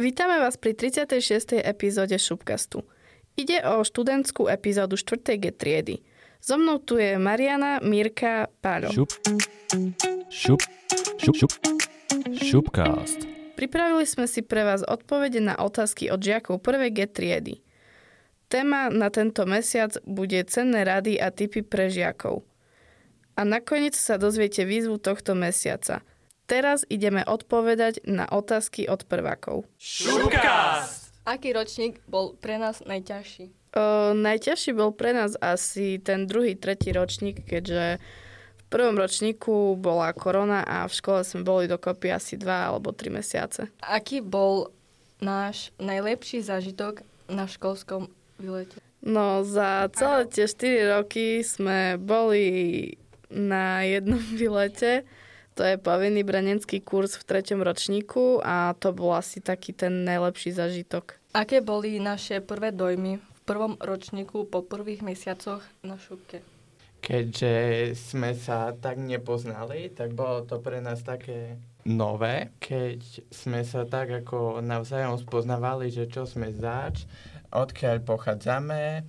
Vítame vás pri 36. epizóde Šupkastu. Ide o študentskú epizódu 4. G triedy. So mnou tu je Mariana, Mirka, Páľo. Šup. Šup. Šup. Šup. Šupcast. Pripravili sme si pre vás odpovede na otázky od žiakov 1. G triedy. Téma na tento mesiac bude cenné rady a tipy pre žiakov. A nakoniec sa dozviete výzvu tohto mesiaca – Teraz ideme odpovedať na otázky od prvákov. Šupcast! Aký ročník bol pre nás najťažší? O, najťažší bol pre nás asi ten druhý, tretí ročník, keďže v prvom ročníku bola korona a v škole sme boli dokopy asi dva alebo tri mesiace. Aký bol náš najlepší zážitok na školskom výlete? No za celé tie 4 roky sme boli na jednom výlete to je povinný branenský kurz v treťom ročníku a to bol asi taký ten najlepší zažitok. Aké boli naše prvé dojmy v prvom ročníku po prvých mesiacoch na šupke? Keďže sme sa tak nepoznali, tak bolo to pre nás také nové, keď sme sa tak ako navzájom spoznávali, že čo sme zač, odkiaľ pochádzame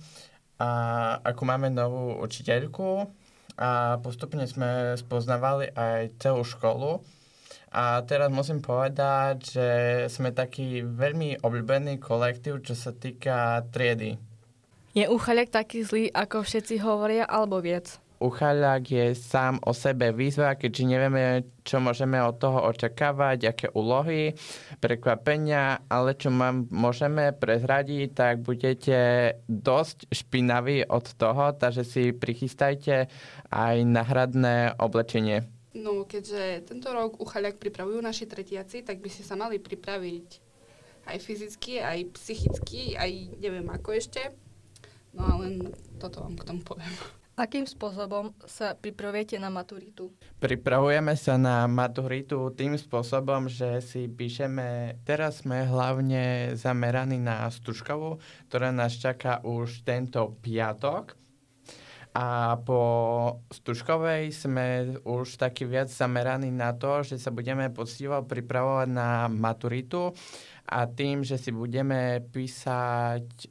a ako máme novú učiteľku, a postupne sme spoznávali aj celú školu. A teraz musím povedať, že sme taký veľmi obľúbený kolektív, čo sa týka triedy. Je Uchaliak taký zlý, ako všetci hovoria, alebo viac? Uchaliak je sám o sebe výzva, keďže nevieme, čo môžeme od toho očakávať, aké úlohy, prekvapenia, ale čo mám, môžeme prezradiť, tak budete dosť špinaví od toho, takže si prichystajte aj náhradné oblečenie. No, keďže tento rok Uchaliak pripravujú naši tretiaci, tak by ste sa mali pripraviť aj fyzicky, aj psychicky, aj neviem ako ešte. No a len toto vám k tomu poviem. Akým spôsobom sa pripravujete na maturitu? Pripravujeme sa na maturitu tým spôsobom, že si píšeme, teraz sme hlavne zameraní na Stužkovú, ktorá nás čaká už tento piatok. A po Stužkovej sme už taký viac zameraní na to, že sa budeme poctivo pripravovať na maturitu a tým, že si budeme písať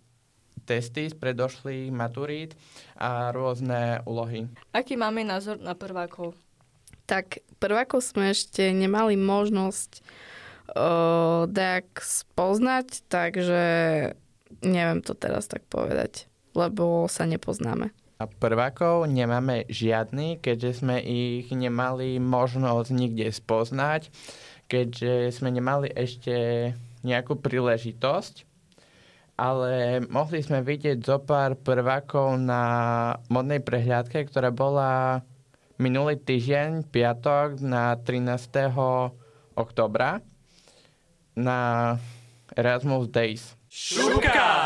testy z predošlých maturít a rôzne úlohy. Aký máme názor na prvákov? Tak prvákov sme ešte nemali možnosť uh, dejak spoznať, takže neviem to teraz tak povedať, lebo sa nepoznáme. A prvákov nemáme žiadny, keďže sme ich nemali možnosť nikde spoznať, keďže sme nemali ešte nejakú príležitosť, ale mohli sme vidieť zo pár prvákov na modnej prehliadke, ktorá bola minulý týždeň, piatok, na 13. oktobra na Erasmus Days. Šupcast!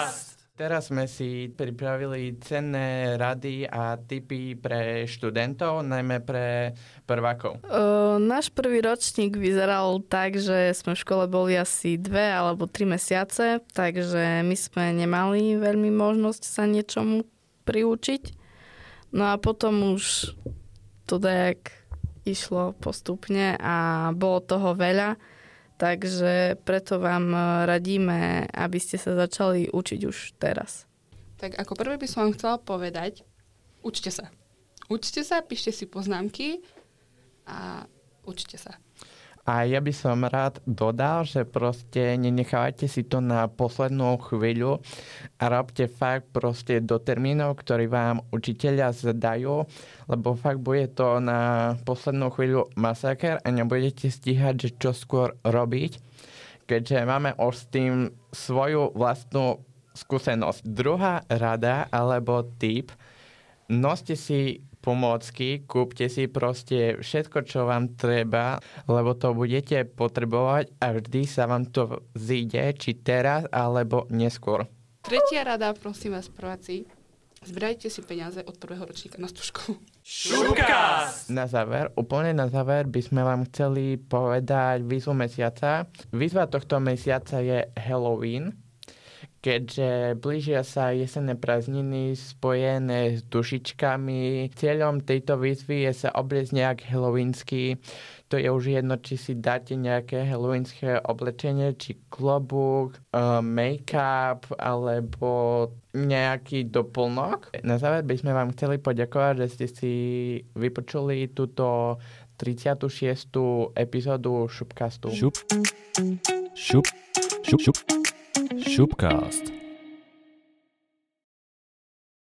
Teraz sme si pripravili cenné rady a tipy pre študentov, najmä pre prvákov. Uh, náš prvý ročník vyzeral tak, že sme v škole boli asi dve alebo tri mesiace, takže my sme nemali veľmi možnosť sa niečomu priučiť. No a potom už to dajak išlo postupne a bolo toho veľa Takže preto vám e, radíme, aby ste sa začali učiť už teraz. Tak ako prvé by som vám chcela povedať, učte sa. Učte sa, píšte si poznámky a učte sa. A ja by som rád dodal, že proste nenechávajte si to na poslednú chvíľu a robte fakt proste do termínov, ktorý vám učiteľia zdajú, lebo fakt bude to na poslednú chvíľu masaker a nebudete stíhať, že čo skôr robiť, keďže máme už s tým svoju vlastnú skúsenosť. Druhá rada alebo tip, noste si pomôcky, kúpte si proste všetko, čo vám treba, lebo to budete potrebovať a vždy sa vám to zíde, či teraz, alebo neskôr. Tretia rada, prosím vás, prváci, zbrajte si peniaze od prvého ročníka na stužku. Šupkas! Na záver, úplne na záver by sme vám chceli povedať výzvu mesiaca. Výzva tohto mesiaca je Halloween, keďže blížia sa jesenné prázdniny spojené s dušičkami. Cieľom tejto výzvy je sa obliecť nejak halloweensky. To je už jedno, či si dáte nejaké halloweenské oblečenie, či klobúk, uh, make-up, alebo nejaký doplnok. Na záver by sme vám chceli poďakovať, že ste si vypočuli túto 36. epizódu Šupcastu. Šup. Šup. Šup. Šup. Schubcast.